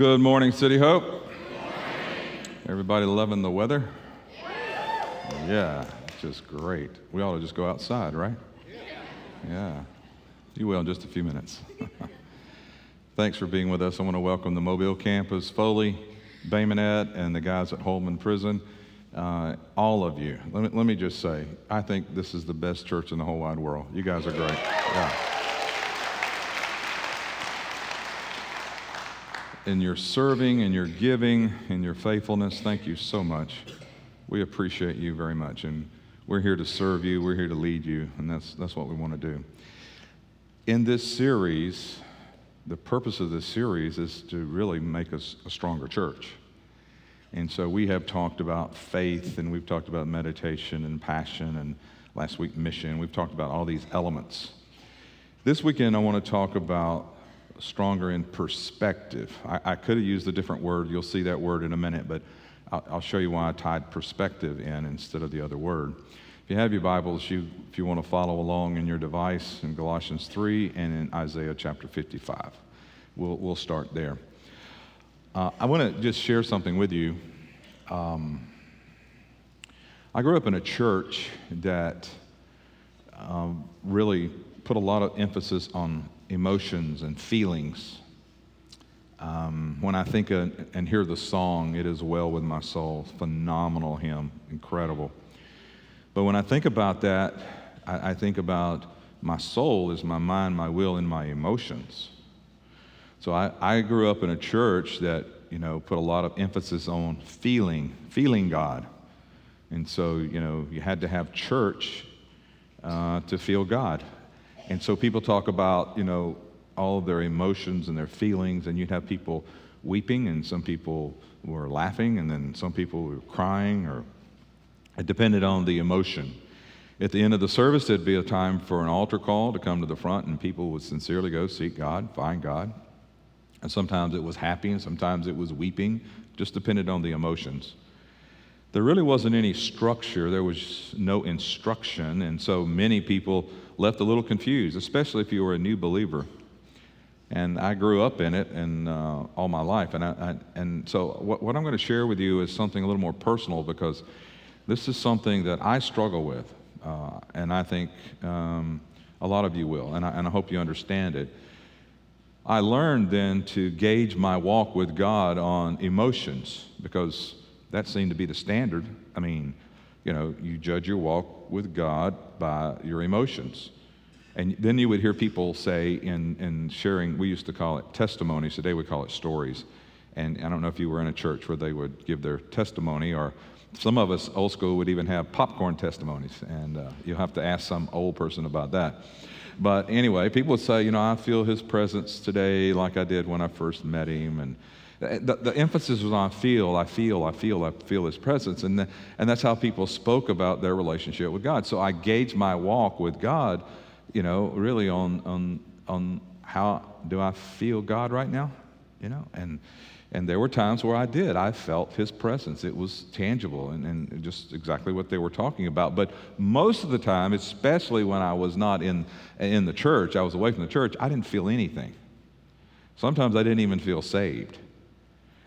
Good morning, City Hope. Everybody loving the weather? Yeah, just great. We ought to just go outside, right? Yeah. You will in just a few minutes. Thanks for being with us. I want to welcome the Mobile campus, Foley, Bay Minette, and the guys at Holman Prison. Uh, all of you. Let me, let me just say, I think this is the best church in the whole wide world. You guys are great. Yeah. In your serving and your giving and your faithfulness. Thank you so much. We appreciate you very much. And we're here to serve you, we're here to lead you, and that's, that's what we want to do. In this series, the purpose of this series is to really make us a stronger church. And so we have talked about faith, and we've talked about meditation and passion, and last week, mission. We've talked about all these elements. This weekend, I want to talk about stronger in perspective. I, I could have used a different word. You'll see that word in a minute, but I'll, I'll, show you why I tied perspective in instead of the other word. If you have your Bibles, you, if you want to follow along in your device in Colossians 3 and in Isaiah chapter 55, we'll, we'll start there. Uh, I want to just share something with you. Um, I grew up in a church that um, really put a lot of emphasis on emotions and feelings. Um, when I think of, and hear the song, It Is Well With My Soul, phenomenal hymn, incredible. But when I think about that, I, I think about my soul is my mind, my will, and my emotions. So I, I grew up in a church that, you know, put a lot of emphasis on feeling, feeling God. And so, you know, you had to have church uh, to feel God. And so people talk about, you know, all of their emotions and their feelings, and you'd have people weeping, and some people were laughing, and then some people were crying, or it depended on the emotion. At the end of the service, there'd be a time for an altar call to come to the front, and people would sincerely go seek God, find God. And sometimes it was happy, and sometimes it was weeping, just depended on the emotions. There really wasn't any structure, there was no instruction, and so many people left a little confused, especially if you were a new believer. And I grew up in it and uh, all my life. And, I, I, and so, what, what I'm going to share with you is something a little more personal because this is something that I struggle with. Uh, and I think um, a lot of you will. And I, and I hope you understand it. I learned then to gauge my walk with God on emotions because that seemed to be the standard. I mean, you know, you judge your walk with God by your emotions. And then you would hear people say in, in sharing, we used to call it testimonies, today we call it stories. And I don't know if you were in a church where they would give their testimony, or some of us old school would even have popcorn testimonies. And uh, you'll have to ask some old person about that. But anyway, people would say, you know, I feel his presence today like I did when I first met him. And the, the, emphasis was on feel, I feel, I feel, I feel His presence. And, the, and that's how people spoke about their relationship with God. So I gauged my walk with God, you know, really on, on, on how do I feel God right now? You know, and, and there were times where I did. I felt His presence. It was tangible and, and just exactly what they were talking about. But most of the time, especially when I was not in, in the church, I was away from the church, I didn't feel anything. Sometimes I didn't even feel saved.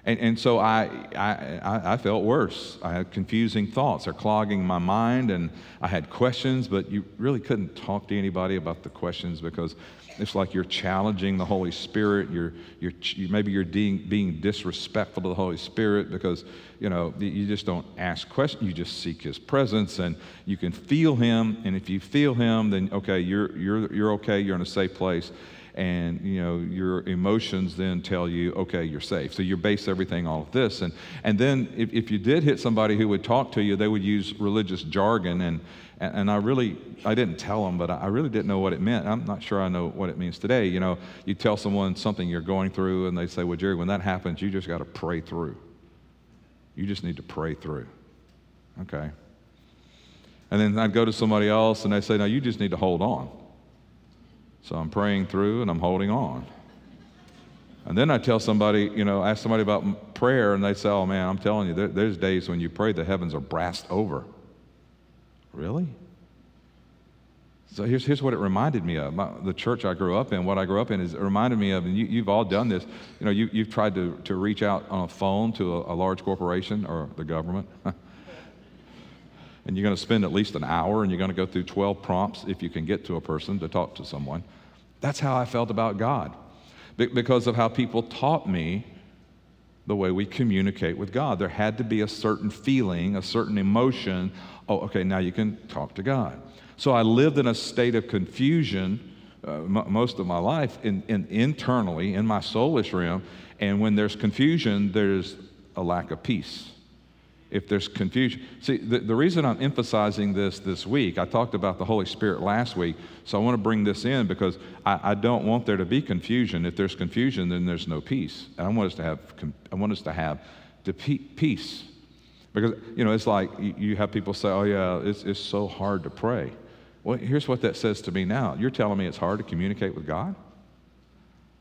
And, and so I, I, I felt worse. I had confusing thoughts. They're clogging my mind, and I had questions, but you really couldn't talk to anybody about the questions because it's like you're challenging the Holy Spirit. You're, you're, maybe you're de- being disrespectful to the Holy Spirit because, you know, you just don't ask questions. You just seek His presence, and you can feel Him. And if you feel Him, then, okay, you're, you're, you're okay. You're in a safe place and you know your emotions then tell you okay you're safe so you base everything off this and and then if, if you did hit somebody who would talk to you they would use religious jargon and and I really, I didn't tell them, but I really didn't know what it meant. I'm not sure I know what it means today. You know, you tell someone something you're going through, and they say, Well, Jerry, when that happens, you just got to pray through. You just need to pray through. Okay. And then I'd go to somebody else, and they say, No, you just need to hold on. So I'm praying through and I'm holding on. And then I tell somebody, you know, ask somebody about prayer, and they say, Oh man, I'm telling you, there, there's days when you pray the heavens are brassed over. Really? So here's, here's what it reminded me of. My, the church I grew up in, what I grew up in, is it reminded me of, and you, have all done this. You know, you, you've tried to, to reach out on a phone to a, a large corporation or the government. and you're going to spend at least an hour and you're going to go through 12 prompts if you can get to a person to talk to someone. That's how I felt about God because of how people taught me the way we communicate with God. There had to be a certain feeling, a certain emotion. Oh, okay, now you can talk to God. So I lived in a state of confusion uh, m- most of my life in, in, internally in my soulish realm. And when there's confusion, there's a lack of peace. If there's confusion, see, the, the reason I'm emphasizing this this week, I talked about the Holy Spirit last week, so I want to bring this in because I, I don't want there to be confusion. If there's confusion, then there's no peace. I want us to have, I want us to have the peace. Because, you know, it's like you have people say, oh, yeah, it's, it's so hard to pray. Well, here's what that says to me now. You're telling me it's hard to communicate with God?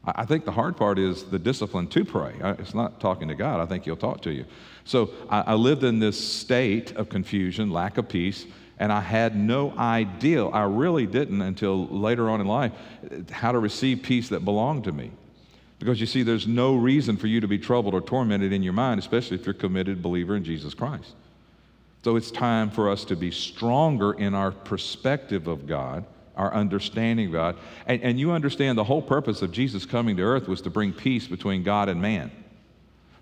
I think the hard part is the discipline to pray. It's not talking to God. I think He'll talk to you. So I, lived in this state of confusion, lack of peace, and I had no idea, I really didn't until later on in life, uh, how to receive peace that belonged to me. Because you see, there's no reason for you to be troubled or tormented in your mind, especially if you're a committed believer in Jesus Christ. So it's time for us to be stronger in our perspective of God, our understanding of God. And, and you understand the whole purpose of Jesus coming to earth was to bring peace between God and man.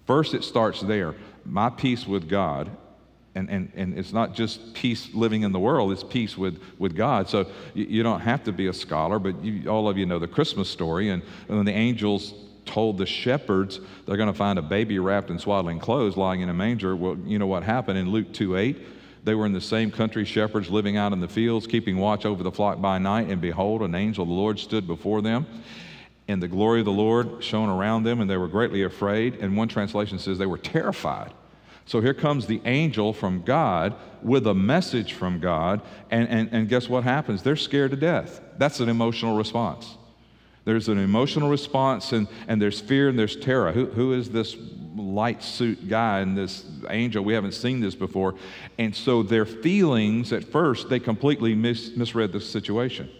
First, it starts there my peace with God. And, and, and it's not just peace living in the world, it's peace with, with God. So you, you don't have to be a scholar, but you, all of you know the Christmas story. And when the angels told the shepherds they're going to find a baby wrapped in swaddling clothes lying in a manger. Well, you know what happened in Luke 2 8? They were in the same country, shepherds living out in the fields, keeping watch over the flock by night, and behold, an angel of the Lord stood before them. And the glory of the Lord shone around them, and they were greatly afraid. And one translation says they were terrified. So here comes the angel from God with a message from God, and, and, and guess what happens? They're scared to death. That's an emotional response. There's an emotional response, and, and there's fear and there's terror. Who, who is this light suit guy and this angel? We haven't seen this before. And so their feelings at first, they completely mis- misread the situation.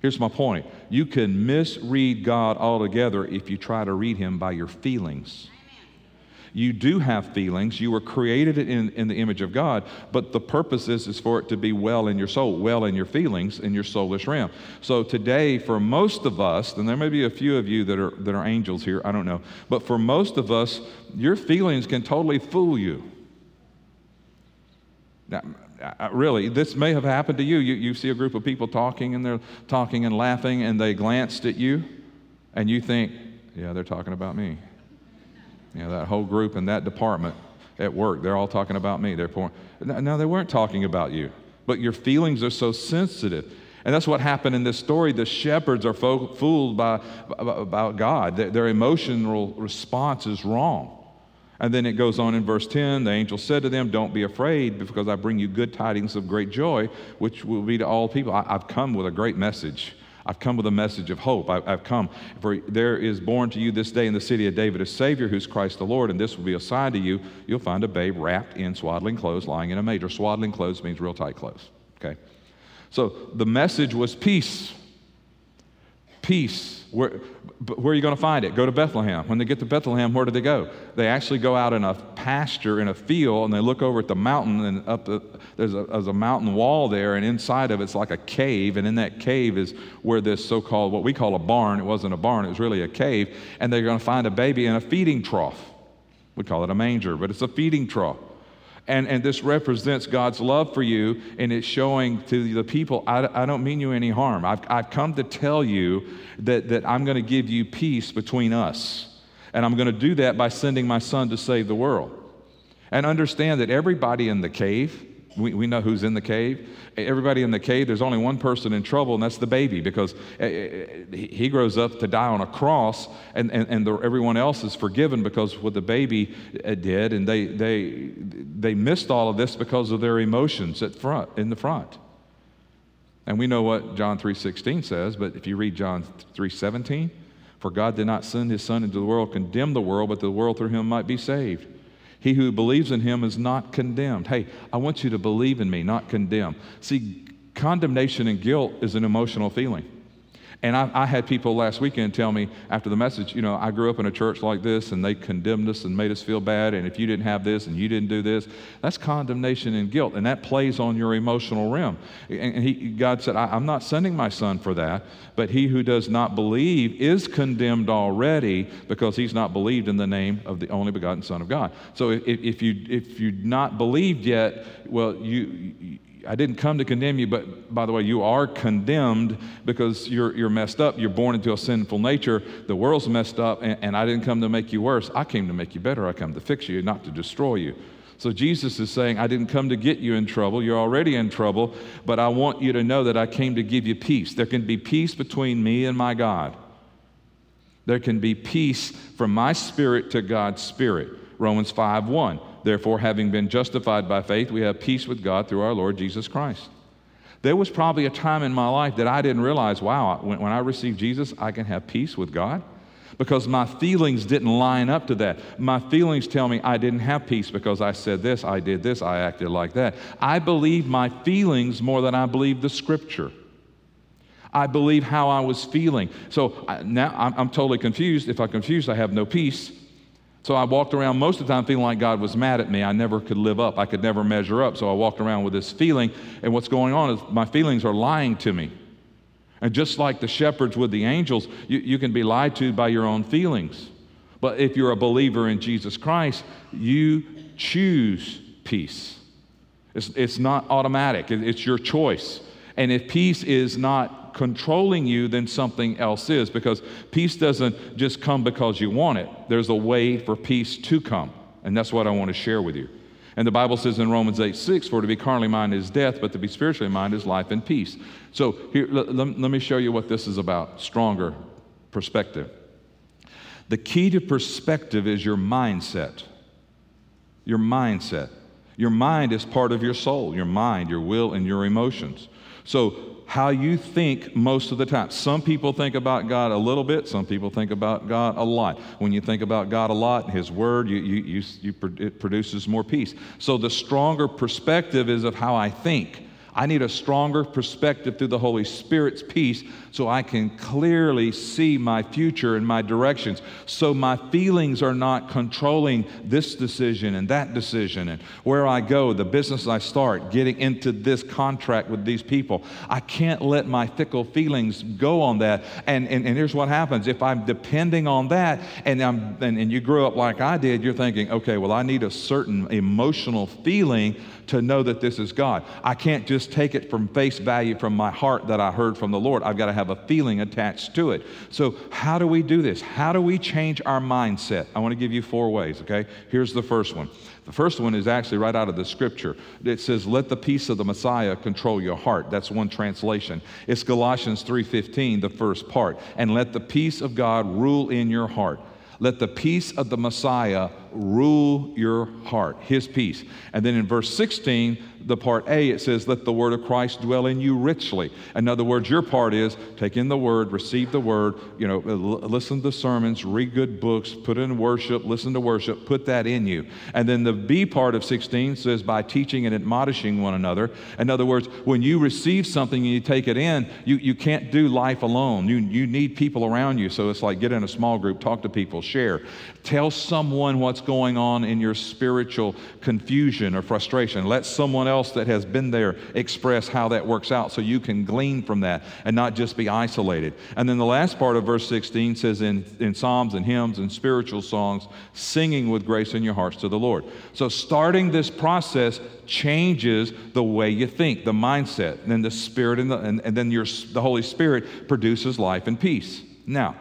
Here's my point you can misread God altogether if you try to read him by your feelings. You do have feelings. You were created in, in the image of God, but the purpose is, is for it to be well in your soul, well in your feelings, in your soulish realm. So today, for most of us, and there may be a few of you that are, that are angels here, I don't know, but for most of us, your feelings can totally fool you. Now, really, this may have happened to you. you. You see a group of people talking and they're talking and laughing, and they glanced at you, and you think, yeah, they're talking about me. You know, that whole group in that department at work, they're all talking about me. They're pouring. No, they weren't talking about you. But your feelings are so sensitive. And that's what happened in this story. The shepherds are fo- fooled by, about God. Their, their emotional response is wrong. And then it goes on in verse 10 the angel said to them, Don't be afraid, because I bring you good tidings of great joy, which will be to all people. I, have come with a great message. I've come with a message of hope. I, have come, for there is born to you this day in the city of David a Savior who's Christ the Lord, and this will be a sign to you. You'll find a babe wrapped in swaddling clothes, lying in a manger. Swaddling clothes means real tight clothes, okay? So the message was peace. Peace where, where are you going to find it? Go to Bethlehem. When they get to Bethlehem, where do they go? They actually go out in a pasture, in a field, and they look over at the mountain, and up the, there's, a, there's a mountain wall there, and inside of it's like a cave, and in that cave is where this so called, what we call a barn, it wasn't a barn, it was really a cave, and they're going to find a baby in a feeding trough. We call it a manger, but it's a feeding trough. And, and this represents God's love for you, and it's showing to the people, I, I don't mean you any harm. I've, I've come to tell you that, that I'm going to give you peace between us. And I'm going to do that by sending my son to save the world. And understand that everybody in the cave, we, we know who's in the cave. Everybody in the cave, there's only one person in trouble, and that's the baby, because he grows up to die on a cross, and, and, and the, everyone else is forgiven because what the baby uh, did, and they, they, they missed all of this because of their emotions at front, in the front. And we know what John 3.16 says, but if you read John 3.17, for God did not send his son into the world, condemn the world, but the world through him might be saved. He who believes in him is not condemned. Hey, I want you to believe in me, not condemn. See, condemnation and guilt is an emotional feeling. And I, I, had people last weekend tell me after the message, you know, I grew up in a church like this and they condemned us and made us feel bad. And if you didn't have this and you didn't do this, that's condemnation and guilt. And that plays on your emotional realm. And he, God said, I'm not sending my son for that. But he who does not believe is condemned already because he's not believed in the name of the only begotten Son of God. So if, if, you, if you've not believed yet, well, you I didn't come to condemn you, but by the way, you are condemned because you're, you're messed up. You're born into a sinful nature. The world's messed up, and, and I didn't come to make you worse. I came to make you better. I come to fix you, not to destroy you. So Jesus is saying, I didn't come to get you in trouble. You're already in trouble, but I want you to know that I came to give you peace. There can be peace between me and my God. There can be peace from my spirit to God's spirit. Romans 5 1. Therefore, having been justified by faith, we have peace with God through our Lord Jesus Christ. There was probably a time in my life that I didn't realize, wow, when, when I received Jesus, I can have peace with God because my feelings didn't line up to that. My feelings tell me I didn't have peace because I said this, I did this, I acted like that. I believe my feelings more than I believe the scripture. I believe how I was feeling. So I, now I'm, I'm totally confused. If I'm confused, I have no peace. So I walked around most of the time feeling like God was mad at me. I never could live up. I could never measure up. So I walked around with this feeling. And what's going on is my feelings are lying to me. And just like the shepherds with the angels, you, you can be lied to by your own feelings. But if you're a believer in Jesus Christ, you choose peace. It's, it's not automatic, it's your choice. And if peace is not controlling you, then something else is. Because peace doesn't just come because you want it, there's a way for peace to come. And that's what I want to share with you. And the Bible says in Romans 8 6, for to be carnally minded is death, but to be spiritually minded is life and peace. So here, let, let me show you what this is about stronger perspective. The key to perspective is your mindset. Your mindset. Your mind is part of your soul, your mind, your will, and your emotions. So how you think most of the time. Some people think about God a little bit, some people think about God a lot. When you think about God a lot, His Word, you, you, you, you, it produces more peace. So the stronger perspective is of how I think. I need a stronger perspective through the Holy Spirit's peace so I can clearly see my future and my directions. So my feelings are not controlling this decision and that decision and where I go, the business I start, getting into this contract with these people. I can't let my fickle feelings go on that. And, and, and here's what happens if I'm depending on that and, I'm, and, and you grew up like I did, you're thinking, okay, well, I need a certain emotional feeling to know that this is God. I can't just take it from face value from my heart that I heard from the Lord. I've got to have a feeling attached to it. So, how do we do this? How do we change our mindset? I want to give you four ways, okay? Here's the first one. The first one is actually right out of the scripture. It says, "Let the peace of the Messiah control your heart." That's one translation. It's Colossians 3:15, the first part. And let the peace of God rule in your heart. Let the peace of the Messiah rule your heart, his peace. And then in verse 16, the part A, it says, Let the word of Christ dwell in you richly. In other words, your part is take in the word, receive the word, you know, listen to sermons, read good books, put in worship, listen to worship, put that in you. And then the B part of 16 says, By teaching and admonishing one another. In other words, when you receive something and you take it in, you, you can't do life alone. You, you need people around you. So it's like get in a small group, talk to people, share. Tell someone what's going on in your spiritual confusion or frustration. Let someone else that has been there express how that works out so you can glean from that and not just be isolated. And then the last part of verse 16 says, in, in psalms and hymns and spiritual songs, singing with grace in your hearts to the Lord. So starting this process changes the way you think, the mindset, and then the Spirit, and, the, and, and then your, the Holy Spirit produces life and peace. Now,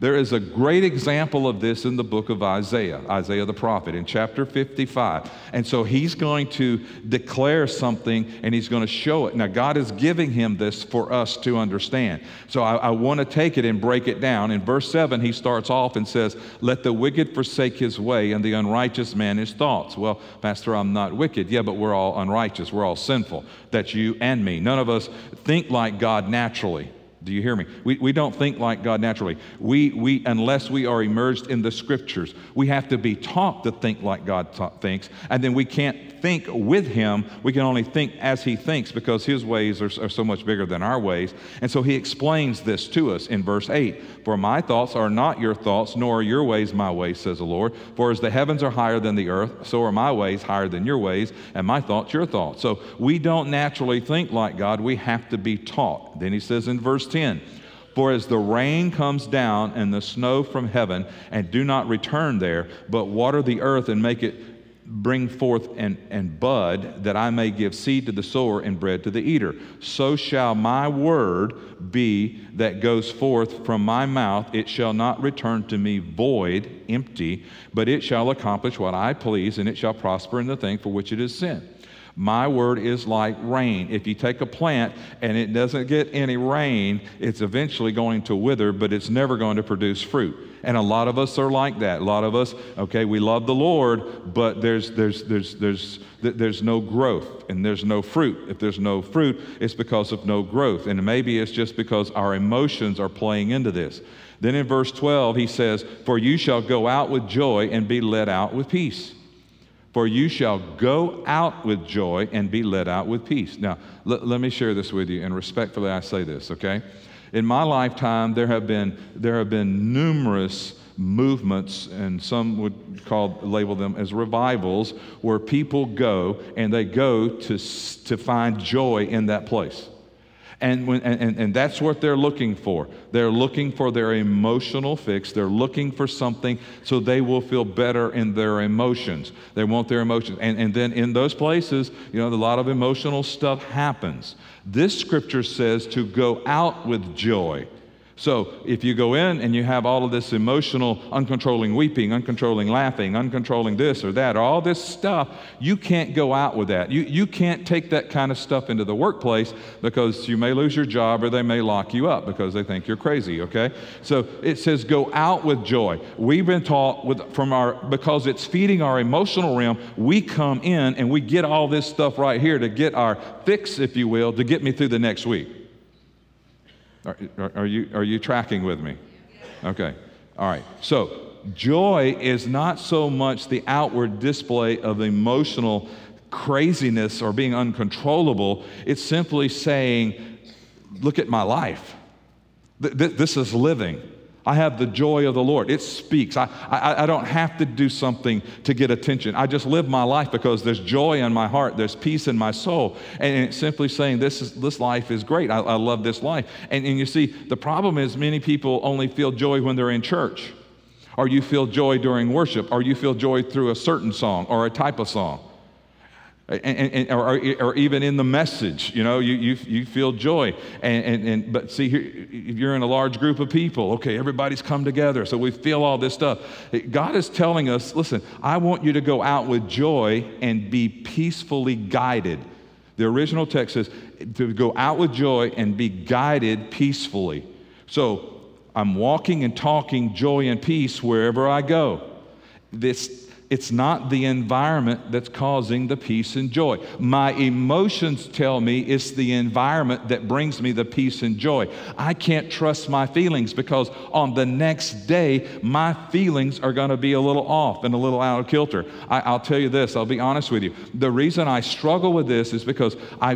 there is a great example of this in the book of Isaiah, Isaiah the prophet, in chapter 55. And so he's going to declare something and he's going to show it. Now, God is giving him this for us to understand. So I, I want to take it and break it down. In verse 7, he starts off and says, Let the wicked forsake his way and the unrighteous man his thoughts. Well, Pastor, I'm not wicked. Yeah, but we're all unrighteous. We're all sinful. That's you and me. None of us think like God naturally. Do you hear me? We, we don't think like God naturally. We, we, unless we are immersed in the scriptures, we have to be taught to think like God ta- thinks, and then we can't think with Him. We can only think as He thinks because His ways are, are so much bigger than our ways. And so He explains this to us in verse 8 For my thoughts are not your thoughts, nor are your ways my ways, says the Lord. For as the heavens are higher than the earth, so are my ways higher than your ways, and my thoughts your thoughts. So we don't naturally think like God, we have to be taught. Then He says in verse 10, for as the rain comes down and the snow from heaven, and do not return there, but water the earth and make it bring forth and, and bud, that I may give seed to the sower and bread to the eater. So shall my word be that goes forth from my mouth. It shall not return to me void, empty, but it shall accomplish what I please, and it shall prosper in the thing for which it is sent. My word is like rain. If you take a plant and it doesn't get any rain, it's eventually going to wither, but it's never going to produce fruit. And a lot of us are like that. A lot of us, okay, we love the Lord, but there's, there's, there's, there's, there's no growth and there's no fruit. If there's no fruit, it's because of no growth. And maybe it's just because our emotions are playing into this. Then in verse 12, he says, For you shall go out with joy and be led out with peace. For you shall go out with joy and be led out with peace. Now, l- let me share this with you, and respectfully I say this, okay? In my lifetime, there have been, there have been numerous movements, and some would call label them as revivals, where people go and they go to, to find joy in that place. And, when, and, and that's what they're looking for. They're looking for their emotional fix. They're looking for something so they will feel better in their emotions. They want their emotions. And, and then in those places, you know, a lot of emotional stuff happens. This scripture says to go out with joy. So if you go in and you have all of this emotional, uncontrolling weeping, uncontrolling laughing, uncontrolling this or that, all this stuff, you can't go out with that. You, you can't take that kind of stuff into the workplace because you may lose your job or they may lock you up because they think you're crazy, okay? So it says go out with joy. We've been taught with, from our, because it's feeding our emotional realm, we come in and we get all this stuff right here to get our fix, if you will, to get me through the next week. Are, are, you, are you tracking with me? Okay. All right. So, joy is not so much the outward display of emotional craziness or being uncontrollable, it's simply saying, Look at my life. This is living. I have the joy of the Lord. It speaks. I, I, I, don't have to do something to get attention. I just live my life because there's joy in my heart, there's peace in my soul. And it's simply saying, This, is, this life is great. I, I love this life. And, and you see, the problem is many people only feel joy when they're in church, or you feel joy during worship, or you feel joy through a certain song or a type of song and, and, or, or, even in the message, you know, you, you, you feel joy. And, and, and, but see, here, if you're in a large group of people, okay, everybody's come together, so we feel all this stuff. God is telling us, listen, I want you to go out with joy and be peacefully guided. The original text says to go out with joy and be guided peacefully. So I'm walking and talking joy and peace wherever I go. This it's not the environment that's causing the peace and joy. My emotions tell me it's the environment that brings me the peace and joy. I can't trust my feelings because on the next day, my feelings are going to be a little off and a little out of kilter. I, will tell you this, I'll be honest with you. The reason I struggle with this is because I,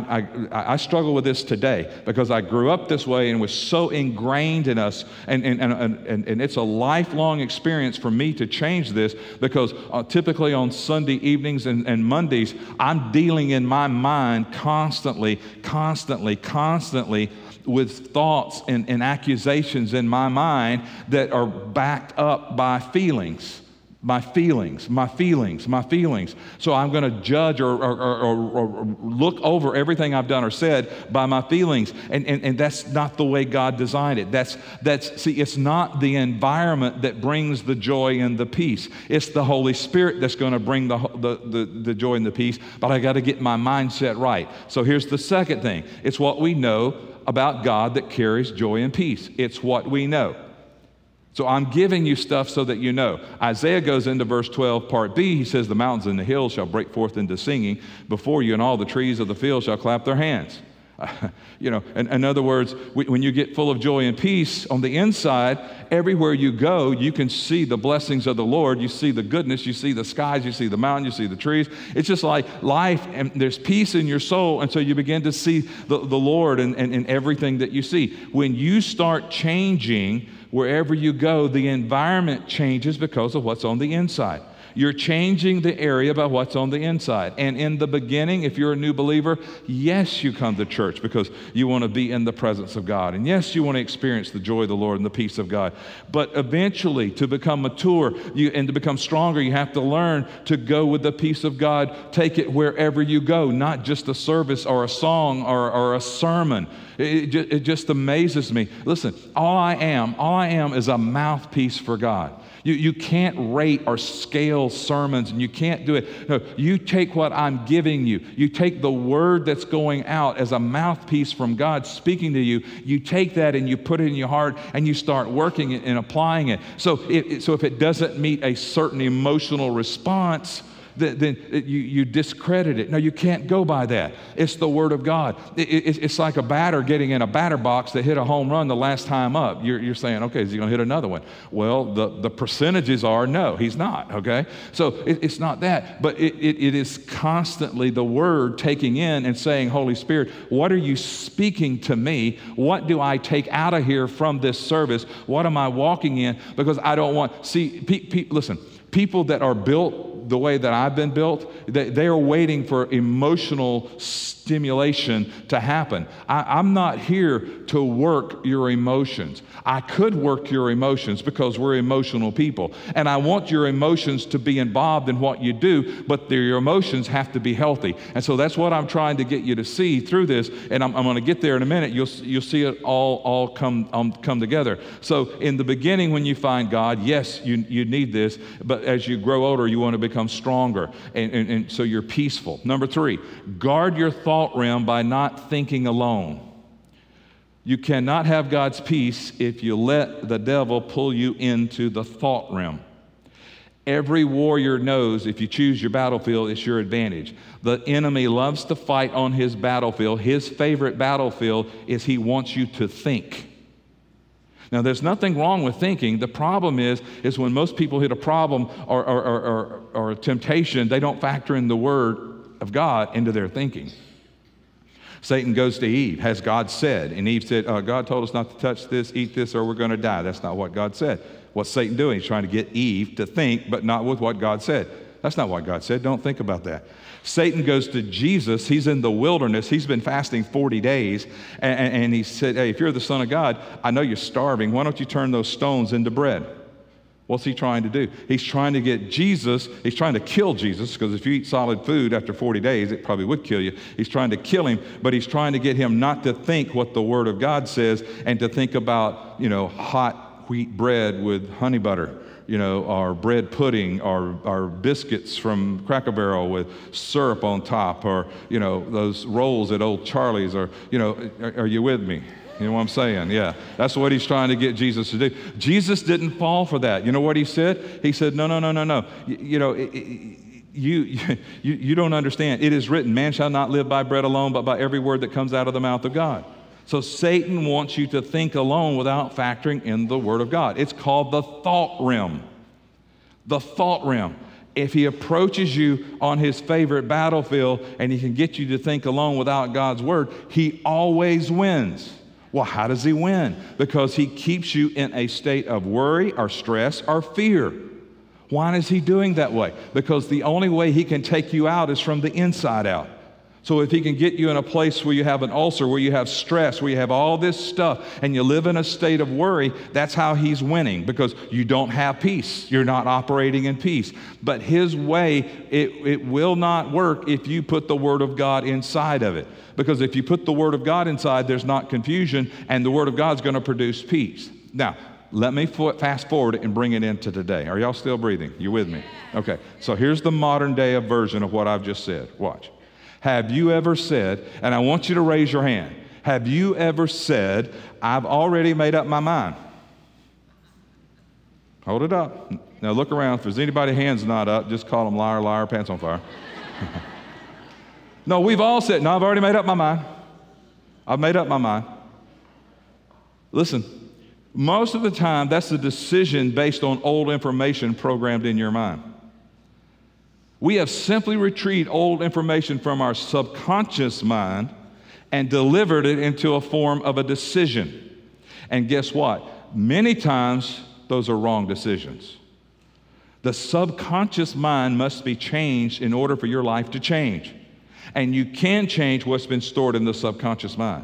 I, I, struggle with this today because I grew up this way and was so ingrained in us. And, and, and, and, and it's a lifelong experience for me to change this because. Uh, typically on Sunday evenings and, and Mondays, I'm dealing in my mind constantly, constantly, constantly with thoughts and, and accusations in my mind that are backed up by feelings my feelings, my feelings, my feelings. So I'm going to judge or, or, or, or, look over everything I've done or said by my feelings. And, and, and that's not the way God designed it. That's, that's, see, it's not the environment that brings the joy and the peace. It's the Holy Spirit that's going to bring the, the, the, the joy and the peace, but I got to get my mindset right. So here's the second thing it's what we know about God that carries joy and peace. It's what we know. So I'm giving you stuff so that you know. Isaiah goes into verse 12, part B. He says, The mountains and the hills shall break forth into singing before you, and all the trees of the field shall clap their hands. you know, in, in other words, when you get full of joy and peace on the inside, everywhere you go, you can see the blessings of the Lord. You see the goodness, you see the skies, you see the mountains, you see the trees. It's just like life, and there's peace in your soul And so you begin to see the, the Lord and, and, and everything that you see. When you start changing, wherever you go, the environment changes because of what's on the inside. You're changing the area by what's on the inside. And in the beginning, if you're a new believer, yes, you come to church because you want to be in the presence of God. And yes, you want to experience the joy of the Lord and the peace of God. But eventually, to become mature you, and to become stronger, you have to learn to go with the peace of God. Take it wherever you go, not just a service or a song or, or a sermon. It, it, it just amazes me. Listen, all I am, all I am is a mouthpiece for God. You, you can't rate or scale sermons and you can't do it. No, you take what I'm giving you. You take the word that's going out as a mouthpiece from God speaking to you. You take that and you put it in your heart and you start working it and applying it. So, it, so if it doesn't meet a certain emotional response, then you, you discredit it. No, you can't go by that. It's the Word of God. it's like a batter getting in a batter box that hit a home run the last time up. You're, you're saying, okay, is he going to hit another one? Well, the, the percentages are no, he's not, okay? So it's not that, but it, it is constantly the Word taking in and saying, Holy Spirit, what are you speaking to me? What do I take out of here from this service? What am I walking in? Because I don't want, see, pe- pe- listen, people that are built the way that I've been built, they, they are waiting for emotional stimulation to happen. I, am not here to work your emotions. I could work your emotions because we're emotional people. And I want your emotions to be involved in what you do, but your emotions have to be healthy. And so that's what I'm trying to get you to see through this. And I'm, I'm going to get there in a minute. You'll, you'll see it all, all come, um, come together. So in the beginning, when you find God, yes, you, you need this. But as you grow older, you want to become stronger. And, and, and so you're peaceful. Number three, guard your thought realm by not thinking alone. You cannot have God's peace if you let the devil pull you into the thought realm. Every warrior knows if you choose your battlefield, it's your advantage. The enemy loves to fight on his battlefield. His favorite battlefield is he wants you to think. Now, there's nothing wrong with thinking. The problem is, is when most people hit a problem or, or, or, or, a temptation, they don't factor in the word of God into their thinking. Satan goes to Eve, has God said? And Eve said, uh, God told us not to touch this, eat this, or we're going to die. That's not what God said. What's Satan doing? He's trying to get Eve to think, but not with what God said. That's not what God said. Don't think about that. Satan goes to Jesus. He's in the wilderness. He's been fasting 40 days. And, and, he said, Hey, if you're the Son of God, I know you're starving. Why don't you turn those stones into bread? What's he trying to do? He's trying to get Jesus, he's trying to kill Jesus, because if you eat solid food after 40 days, it probably would kill you. He's trying to kill him, but he's trying to get him not to think what the Word of God says and to think about, you know, hot wheat bread with honey butter, you know, our bread pudding, our, or biscuits from Cracker Barrel with syrup on top, or, you know, those rolls at O'Charley's, or, you know, are, are you with me? You know what I'm saying? Yeah. That's what he's trying to get Jesus to do. Jesus didn't fall for that. You know what he said? He said, No, no, no, no, no. You, you know, it, it, you, you, you don't understand. It is written, Man shall not live by bread alone, but by every word that comes out of the mouth of God. So Satan wants you to think alone without factoring in the Word of God. It's called the thought realm. The thought realm. If he approaches you on his favorite battlefield and he can get you to think alone without God's Word, he always wins. Well, how does he win? Because he keeps you in a state of worry or stress or fear. Why is he doing that way? Because the only way he can take you out is from the inside out. So if he can get you in a place where you have an ulcer, where you have stress, where you have all this stuff, and you live in a state of worry, that's how he's winning because you don't have peace. You're not operating in peace. But his way, it, it will not work if you put the Word of God inside of it. Because if you put the Word of God inside, there's not confusion, and the Word of God's going to produce peace. Now, let me fast forward and bring it into today. Are y'all still breathing? You with me? Okay. So here's the modern day version of what I've just said. Watch. Have you ever said, and I want you to raise your hand, have you ever said, I've already made up my mind? Hold it up. Now look around. If there's anybody hands not up, just call them liar, liar, pants on fire. no, we've all said, no, I've already made up my mind. I've made up my mind. Listen, most of the time, that's a decision based on old information programmed in your mind. We have simply retrieved old information from our subconscious mind and delivered it into a form of a decision. And guess what? Many times, those are wrong decisions. The subconscious mind must be changed in order for your life to change. And you can change what's been stored in the subconscious mind.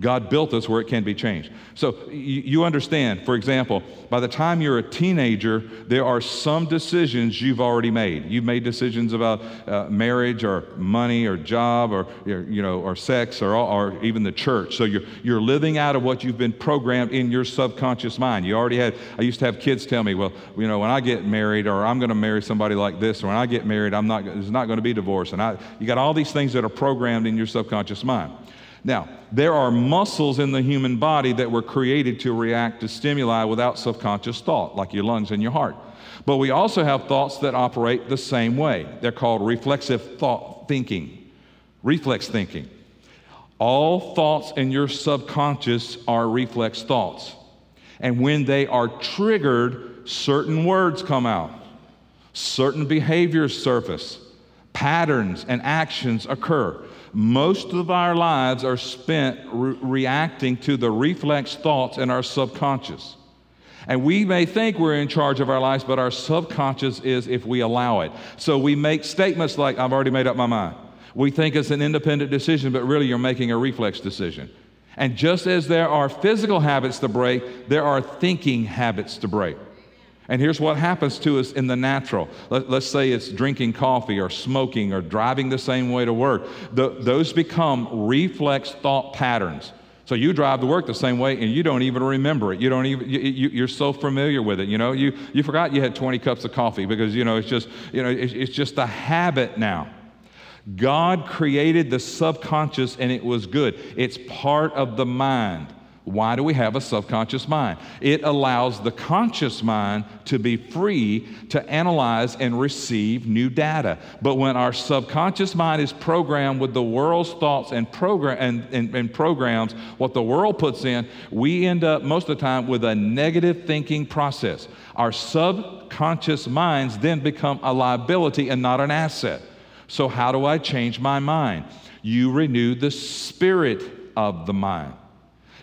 God built us where it can be changed. So you understand, for example, by the time you're a teenager, there are some decisions you've already made. You've made decisions about uh, marriage or money or job or, you know, or sex or, or even the church. So you're, you're living out of what you've been programmed in your subconscious mind. You already had, I used to have kids tell me, well, you know, when I get married or I'm going to marry somebody like this, or when I get married, I'm not, there's not going to be divorce. And I, you got all these things that are programmed in your subconscious mind. Now, there are muscles in the human body that were created to react to stimuli without subconscious thought, like your lungs and your heart. But we also have thoughts that operate the same way. They're called reflexive thought thinking, reflex thinking. All thoughts in your subconscious are reflex thoughts. And when they are triggered, certain words come out, certain behaviors surface, patterns and actions occur. Most of our lives are spent re- reacting to the reflex thoughts in our subconscious. And we may think we're in charge of our lives, but our subconscious is if we allow it. So we make statements like, I've already made up my mind. We think it's an independent decision, but really you're making a reflex decision. And just as there are physical habits to break, there are thinking habits to break. And here's what happens to us in the natural. Let, us say it's drinking coffee or smoking or driving the same way to work. The, those become reflex thought patterns. So you drive to work the same way and you don't even remember it. You don't even, you, are so familiar with it. You know, you, you forgot you had 20 cups of coffee because, you know, it's just, you know, it's just a habit now. God created the subconscious and it was good. It's part of the mind. Why do we have a subconscious mind? It allows the conscious mind to be free to analyze and receive new data. But when our subconscious mind is programmed with the world's thoughts and, program, and, and, and programs, what the world puts in, we end up most of the time with a negative thinking process. Our subconscious minds then become a liability and not an asset. So, how do I change my mind? You renew the spirit of the mind.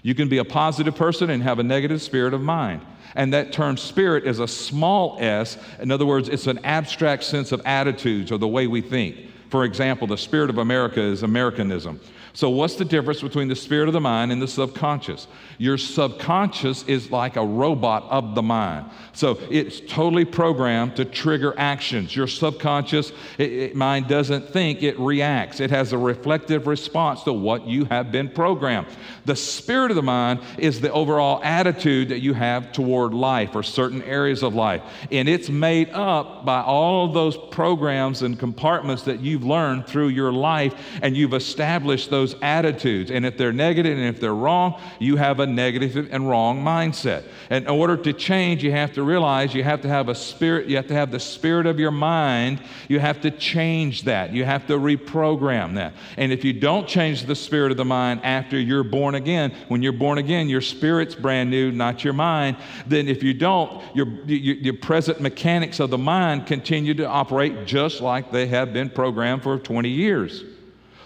You can be a positive person and have a negative spirit of mind. And that term spirit is a small s. In other words, it's an abstract sense of attitudes or the way we think. For example, the spirit of America is Americanism. So, what's the difference between the spirit of the mind and the subconscious? Your subconscious is like a robot of the mind. So, it's totally programmed to trigger actions. Your subconscious it, it, mind doesn't think, it reacts. It has a reflective response to what you have been programmed. The spirit of the mind is the overall attitude that you have toward life or certain areas of life. And it's made up by all of those programs and compartments that you've learned through your life, and you've established those those attitudes. And if they're negative and if they're wrong, you have a negative and wrong mindset. And in order to change, you have to realize you have to have a spirit, you have to have the spirit of your mind. You have to change that. You have to reprogram that. And if you don't change the spirit of the mind after you're born again, when you're born again, your spirit's brand new, not your mind. Then if you don't, your, your, your present mechanics of the mind continue to operate just like they have been programmed for 20 years.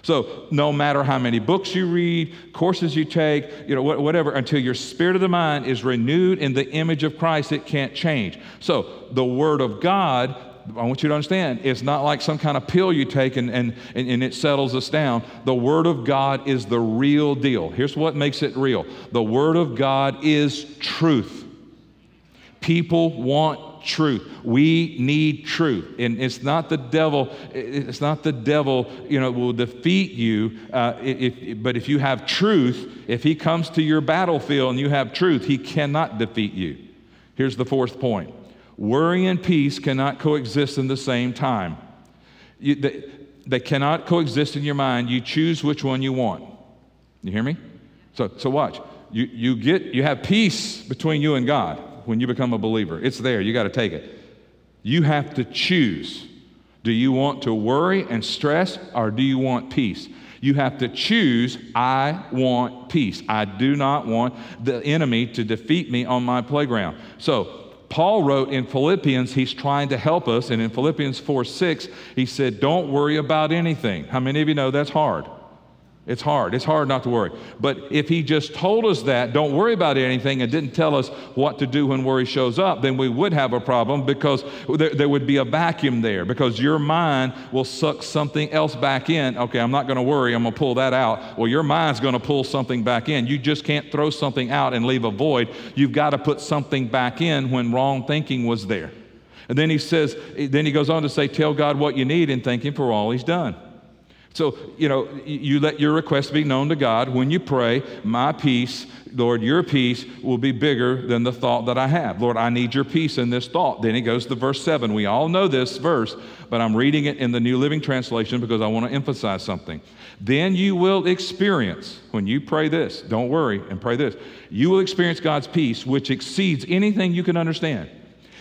So, no matter how many books you read, courses you take, you know, whatever, until your spirit of the mind is renewed in the image of Christ, it can't change. So, the Word of God, I want you to understand, it's not like some kind of pill you take and, and, and it settles us down. The Word of God is the real deal. Here's what makes it real the Word of God is truth. People want truth. We need truth. And it's not the devil, it's not the devil, you know, will defeat you. Uh, if, but if you have truth, if he comes to your battlefield and you have truth, he cannot defeat you. Here's the fourth point worry and peace cannot coexist in the same time. You, they, they cannot coexist in your mind. You choose which one you want. You hear me? So, so watch. You, you, get, you have peace between you and God when you become a believer. It's there. You got to take it. You have to choose. Do you want to worry and stress or do you want peace? You have to choose, I want peace. I do not want the enemy to defeat me on my playground. So, Paul wrote in Philippians, he's trying to help us. And in Philippians 4 6, he said, Don't worry about anything. How many of you know that's hard? It's hard. It's hard not to worry. But if he just told us that, don't worry about anything, and didn't tell us what to do when worry shows up, then we would have a problem because there, there would be a vacuum there because your mind will suck something else back in. Okay, I'm not going to worry. I'm going to pull that out. Well, your mind's going to pull something back in. You just can't throw something out and leave a void. You've got to put something back in when wrong thinking was there. And then he says, then he goes on to say, Tell God what you need and thank Him for all He's done. So, you know, you let your request be known to God. When you pray, my peace, Lord, your peace will be bigger than the thought that I have. Lord, I need your peace in this thought. Then he goes to verse 7. We all know this verse, but I'm reading it in the New Living Translation because I want to emphasize something. Then you will experience, when you pray this, don't worry and pray this, you will experience God's peace, which exceeds anything you can understand.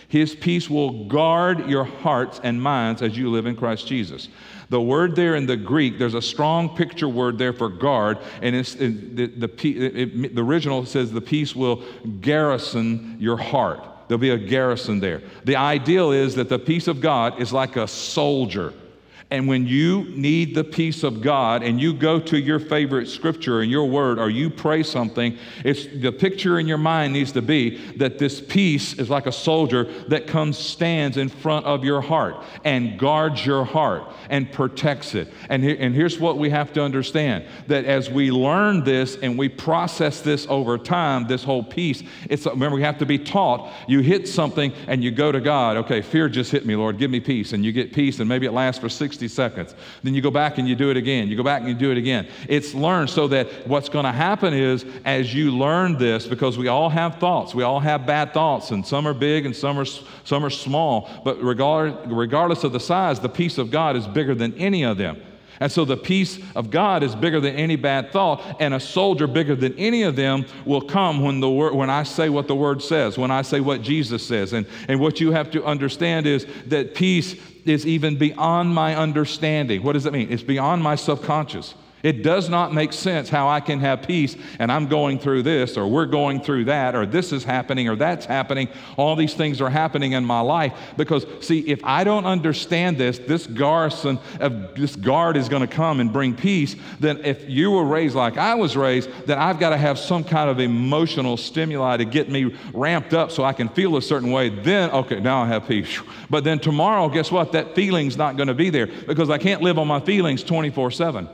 His peace will guard your hearts and minds as you live in Christ Jesus. The word there in the Greek, there's a strong picture word there for guard, and it's, it, the, the, it, the original says the peace will garrison your heart. There'll be a garrison there. The ideal is that the peace of God is like a soldier and when you need the peace of God and you go to your favorite scripture and your word or you pray something, it's the picture in your mind needs to be that this peace is like a soldier that comes stands in front of your heart and guards your heart and protects it. And, and here's what we have to understand that as we learn this and we process this over time, this whole peace, it's remember we have to be taught. You hit something and you go to God, okay, fear just hit me, Lord, give me peace. And you get peace, and maybe it lasts for six 60 seconds. Then you go back and you do it again. You go back and you do it again. It's learned so that what's going to happen is as you learn this, because we all have thoughts, we all have bad thoughts, and some are big and some are, some are small, but regard, regardless of the size, the peace of God is bigger than any of them. And so the peace of God is bigger than any bad thought, and a soldier bigger than any of them will come when, the word, when I say what the word says, when I say what Jesus says. And, and what you have to understand is that peace is even beyond my understanding. What does that mean? It's beyond my subconscious. It does not make sense how I can have peace and I'm going through this, or we're going through that, or this is happening, or that's happening. All these things are happening in my life because, see, if I don't understand this, this garrison of this guard is going to come and bring peace. Then, if you were raised like I was raised, then I've got to have some kind of emotional stimuli to get me ramped up so I can feel a certain way. Then, okay, now I have peace. But then tomorrow, guess what? That feeling's not going to be there because I can't live on my feelings 24 7.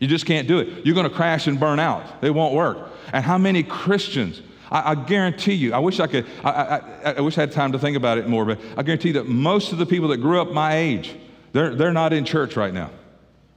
You just can't do it. You're going to crash and burn out. It won't work. And how many Christians, I, I guarantee you, I wish I could, I, I, I, wish I had time to think about it more, but I guarantee that most of the people that grew up my age, they're, they're not in church right now.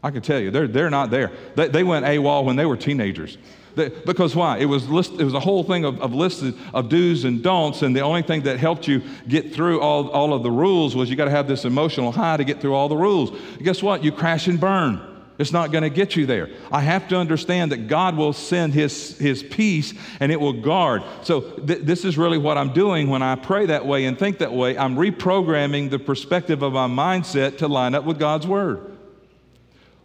I can tell you, they're, they're not there. They, they went AWOL when they were teenagers. They, because why? It was, list, it was a whole thing of, of listed of do's and don'ts, and the only thing that helped you get through all, all of the rules was you got to have this emotional high to get through all the rules. And guess what? You crash and burn. It's not going to get you there. I have to understand that God will send His, his peace and it will guard. So, th- this is really what I'm doing when I pray that way and think that way. I'm reprogramming the perspective of my mindset to line up with God's Word.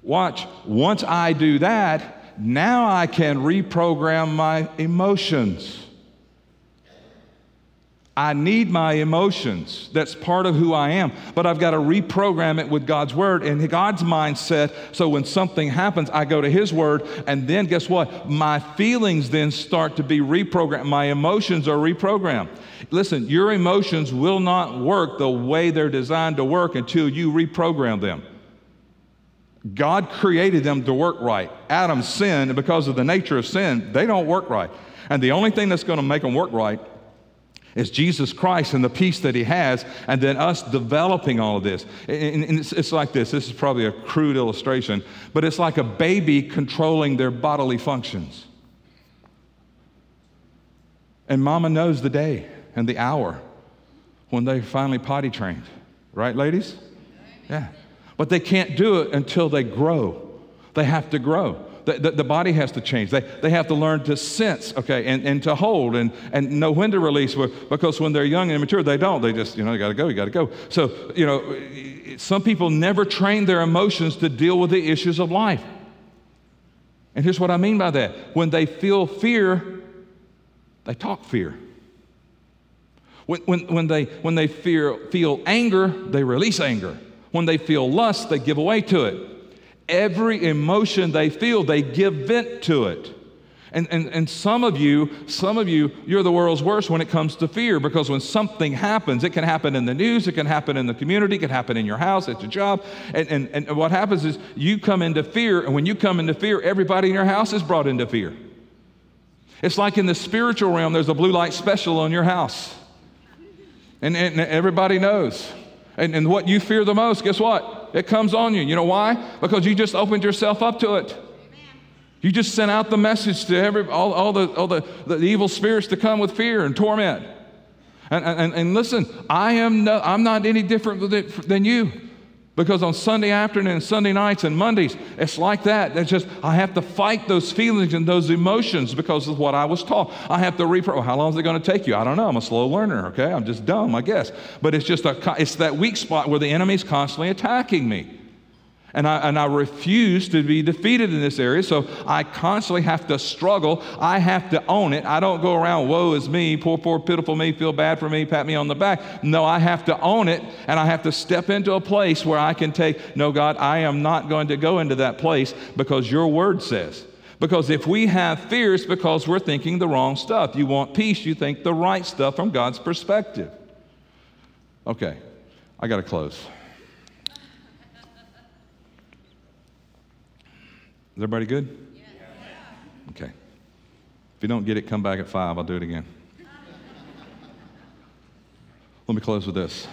Watch, once I do that, now I can reprogram my emotions. I need my emotions. That's part of who I am. But I've got to reprogram it with God's word and God's mindset. So when something happens, I go to His word. And then guess what? My feelings then start to be reprogrammed. My emotions are reprogrammed. Listen, your emotions will not work the way they're designed to work until you reprogram them. God created them to work right. Adam sinned, and because of the nature of sin, they don't work right. And the only thing that's going to make them work right it's Jesus Christ and the peace that He has, and then us developing all of this. And it's, it's like this this is probably a crude illustration, but it's like a baby controlling their bodily functions. And mama knows the day and the hour when they finally potty trained. Right, ladies? Yeah. But they can't do it until they grow. They have to grow. The, the, the, body has to change. They, they have to learn to sense, okay, and, and to hold and, and know when to release because when they're young and immature, they don't. They just, you know, you got to go, you got to go. So, you know, some people never train their emotions to deal with the issues of life. And here's what I mean by that when they feel fear, they talk fear. When, when, when they, when they fear, feel anger, they release anger. When they feel lust, they give away to it. Every emotion they feel, they give vent to it. And, and, and some of you, some of you, you're the world's worst when it comes to fear because when something happens, it can happen in the news, it can happen in the community, it can happen in your house, at your job. And, and, and what happens is you come into fear, and when you come into fear, everybody in your house is brought into fear. It's like in the spiritual realm, there's a blue light special on your house. And, and everybody knows. And, and what you fear the most, guess what? It comes on you. You know why? Because you just opened yourself up to it. You just sent out the message to every, all, all, the, all the, the evil spirits to come with fear and torment. And, and, and listen, I am no, I'm not any different than you. Because on Sunday afternoon, Sunday nights, and Mondays, it's like that. It's just, I have to fight those feelings and those emotions because of what I was taught. I have to repro. Well, how long is it going to take you? I don't know. I'm a slow learner, okay? I'm just dumb, I guess. But it's just a, it's that weak spot where the enemy's constantly attacking me and I, and I refuse to be defeated in this area. So I constantly have to struggle. I have to own it. I don't go around, woe is me, poor, poor, pitiful me, feel bad for me, pat me on the back. No, I have to own it, and I have to step into a place where I can take, no, God, I am not going to go into that place because your word says. Because if we have fears because we're thinking the wrong stuff, you want peace, you think the right stuff from God's perspective. Okay, I got to close. Is everybody good? Okay. If you don't get it, come back at five. I'll do it again. Let me close with this.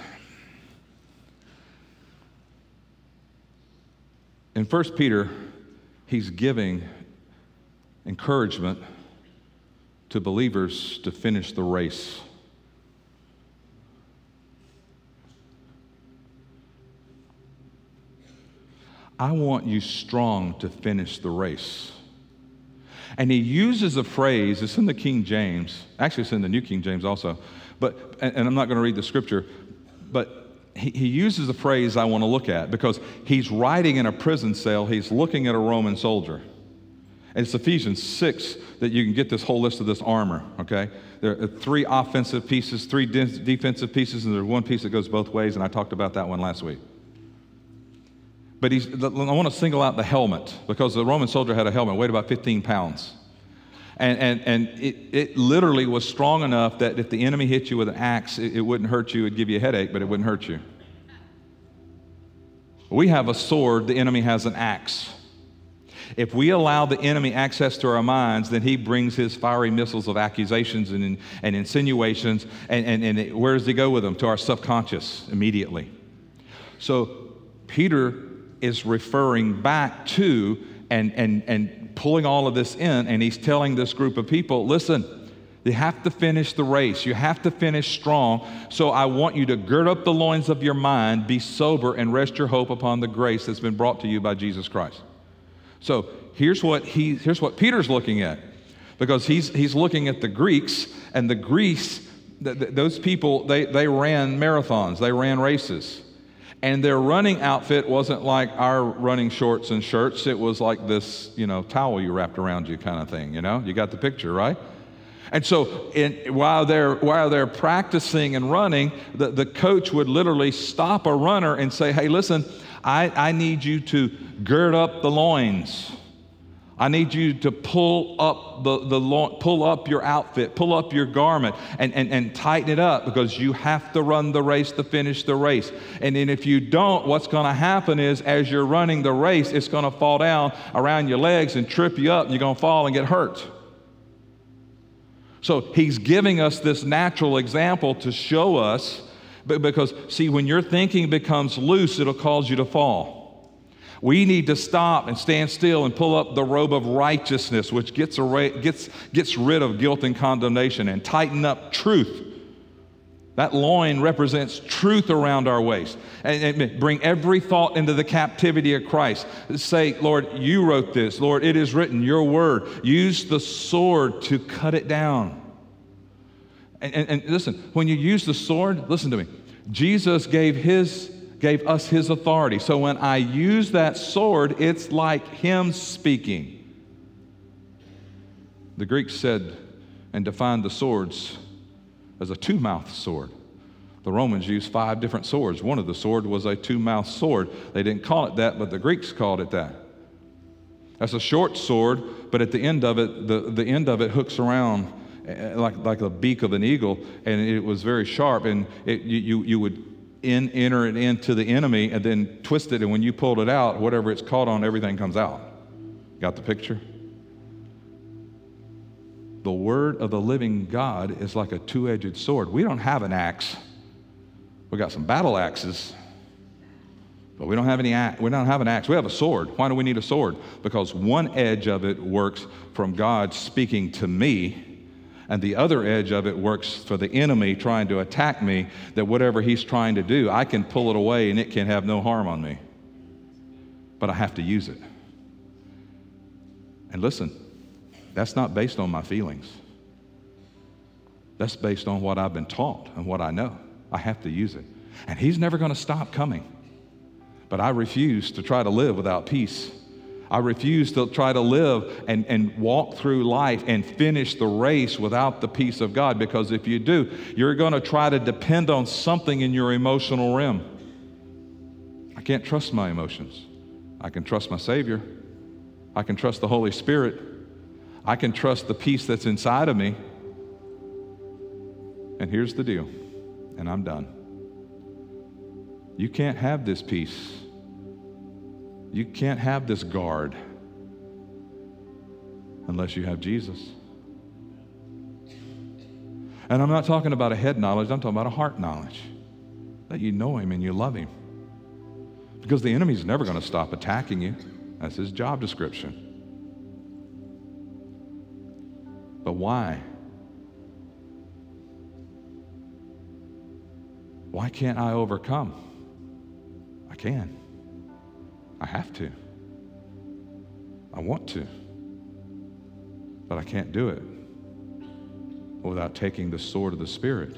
In 1 Peter, he's giving encouragement to believers to finish the race. I want you strong to finish the race. And he uses a phrase, it's in the King James, actually, it's in the New King James also, but, and, I'm not going to read the scripture, but he, he uses a phrase I want to look at because he's writing in a prison cell, he's looking at a Roman soldier. And it's Ephesians 6 that you can get this whole list of this armor, okay? There are three offensive pieces, three de- defensive pieces, and there's one piece that goes both ways, and I talked about that one last week. But he's, I want to single out the helmet because the Roman soldier had a helmet, weighed about 15 pounds. And, and, and it, it literally was strong enough that if the enemy hit you with an axe, it, it wouldn't hurt you. It'd give you a headache, but it wouldn't hurt you. We have a sword, the enemy has an axe. If we allow the enemy access to our minds, then he brings his fiery missiles of accusations and, and insinuations. And, and, and it, where does he go with them? To our subconscious immediately. So Peter is referring back to and, and, and pulling all of this in, and he's telling this group of people listen, you have to finish the race. You have to finish strong. So I want you to gird up the loins of your mind, be sober, and rest your hope upon the grace that's been brought to you by Jesus Christ. So here's what, he, here's what Peter's looking at, because he's, he's looking at the Greeks, and the Greeks, th- th- those people, they, they ran marathons, they ran races. And their running outfit wasn't like our running shorts and shirts. It was like this, you know, towel you wrapped around you kind of thing, you know? You got the picture, right? And so in, while, they're, while they're practicing and running, the, the coach would literally stop a runner and say, hey, listen, I, I need you to gird up the loins. I need you to pull up the, the pull up your outfit, pull up your garment, and, and, and tighten it up because you have to run the race to finish the race. And then if you don't, what's going to happen is as you're running the race, it's going to fall down around your legs and trip you up, and you're going to fall and get hurt. So he's giving us this natural example to show us, because see, when your thinking becomes loose, it'll cause you to fall. We need to stop and stand still and pull up the robe of righteousness, which gets, gets, gets rid of guilt and condemnation, and tighten up truth. That loin represents truth around our waist. And, and, bring every thought into the captivity of Christ. Say, Lord, you wrote this. Lord, it is written, your word. Use the sword to cut it down. And, and, and listen, when you use the sword, listen to me. Jesus gave his gave us his authority. So when I use that sword, it's like him speaking. The Greeks said and defined the swords as a two mouthed sword. The Romans used five different swords. One of the sword was a two mouthed sword. They didn't call it that, but the Greeks called it that. That's a short sword, but at the end of it, the, the end of it hooks around eh, like, like the beak of an eagle, and it was very sharp, and it, you, you would in, enter it into the enemy and then twist it, and when you pulled it out, whatever it's caught on, everything comes out. Got the picture? the word of the living God is like a two edged sword. We don't have an axe. We got some battle axes, but we don't have any. We don't have an axe. We have a sword. Why do we need a sword? Because one edge of it works from God speaking to me, and the other edge of it works for the enemy trying to attack me. That whatever he's trying to do, I can pull it away and it can have no harm on me. But I have to use it. And listen, that's not based on my feelings. That's based on what I've been taught and what I know. I have to use it. And He's never going to stop coming. But I refuse to try to live without peace. I refuse to try to live and, and walk through life and finish the race without the peace of God because if you do, you're going to try to depend on something in your emotional realm. I can't trust my emotions. I can trust my Savior. I can trust the Holy Spirit. I can trust the peace that's inside of me. And here's the deal, and I'm done. You can't have this peace. You can't have this guard unless you have Jesus. And I'm not talking about a head knowledge, I'm talking about a heart knowledge that you know Him and you love Him. Because the enemy's never going to stop attacking you. That's his job description. But why? Why can't I overcome? I can. I have to. I want to. But I can't do it without taking the sword of the Spirit,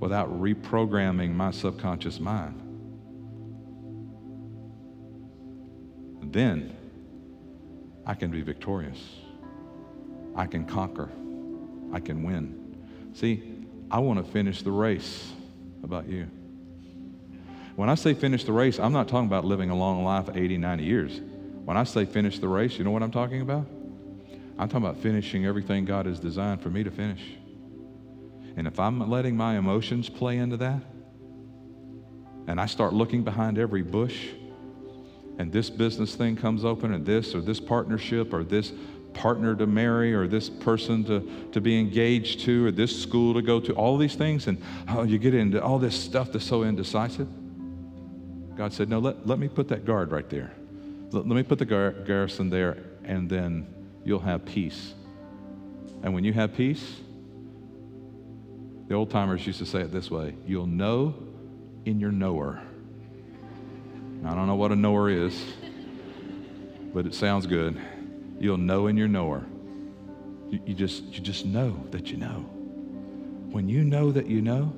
without reprogramming my subconscious mind. then I can be victorious. I can conquer, I can win. See, I want to finish the race. How about you? When I say finish the race, I'm not talking about living a long life, 80, 90 years. When I say finish the race, you know what I'm talking about? I'm talking about finishing everything God has designed for me to finish. And if I'm letting my emotions play into that, and I start looking behind every bush, and this business thing comes open, and this, or this partnership, or this partner to marry or this person to, to be engaged to or this school to go to, all these things. And oh, you get into all this stuff that's so indecisive. God said, No, let, let me put that guard right there. Let, let me put the gar- garrison there, and then you'll have peace. And when you have peace, the old timers used to say it this way you'll know in your knower. I don't know what a knower is, but it sounds good. You'll know in your knower. You, you, just, you just know that you know. When you know that you know,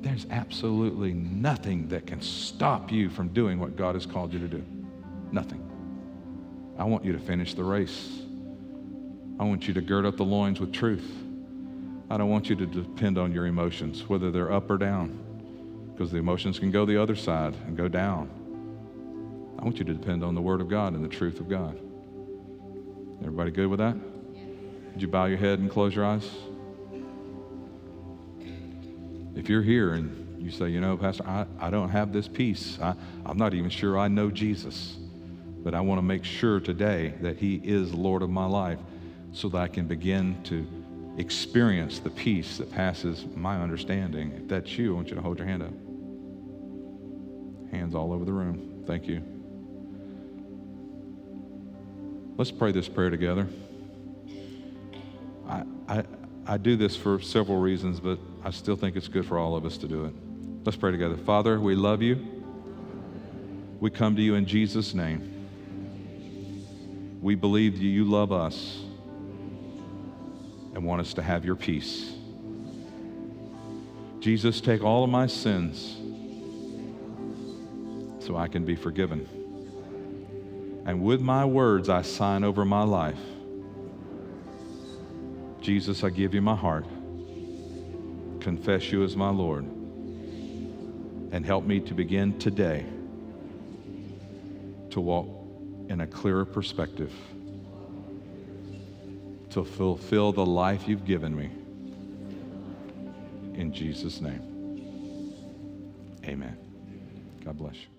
there's absolutely nothing that can stop you from doing what God has called you to do. Nothing. I want you to finish the race. I want you to gird up the loins with truth. I don't want you to depend on your emotions, whether they're up or down, because the emotions can go the other side and go down. I want you to depend on the Word of God and the truth of God. Everybody good with that? Would you bow your head and close your eyes? If you're here and you say, you know, Pastor, I, I don't have this peace, I, I'm not even sure I know Jesus, but I want to make sure today that He is Lord of my life so that I can begin to experience the peace that passes my understanding. If that's you, I want you to hold your hand up. Hands all over the room. Thank you. Let's pray this prayer together. I, I, I do this for several reasons, but I still think it's good for all of us to do it. Let's pray together. Father, we love you. We come to you in Jesus' name. We believe you love us and want us to have your peace. Jesus, take all of my sins so I can be forgiven. And with my words, I sign over my life. Jesus, I give you my heart. Confess you as my Lord. And help me to begin today to walk in a clearer perspective, to fulfill the life you've given me. In Jesus' name, amen. God bless you.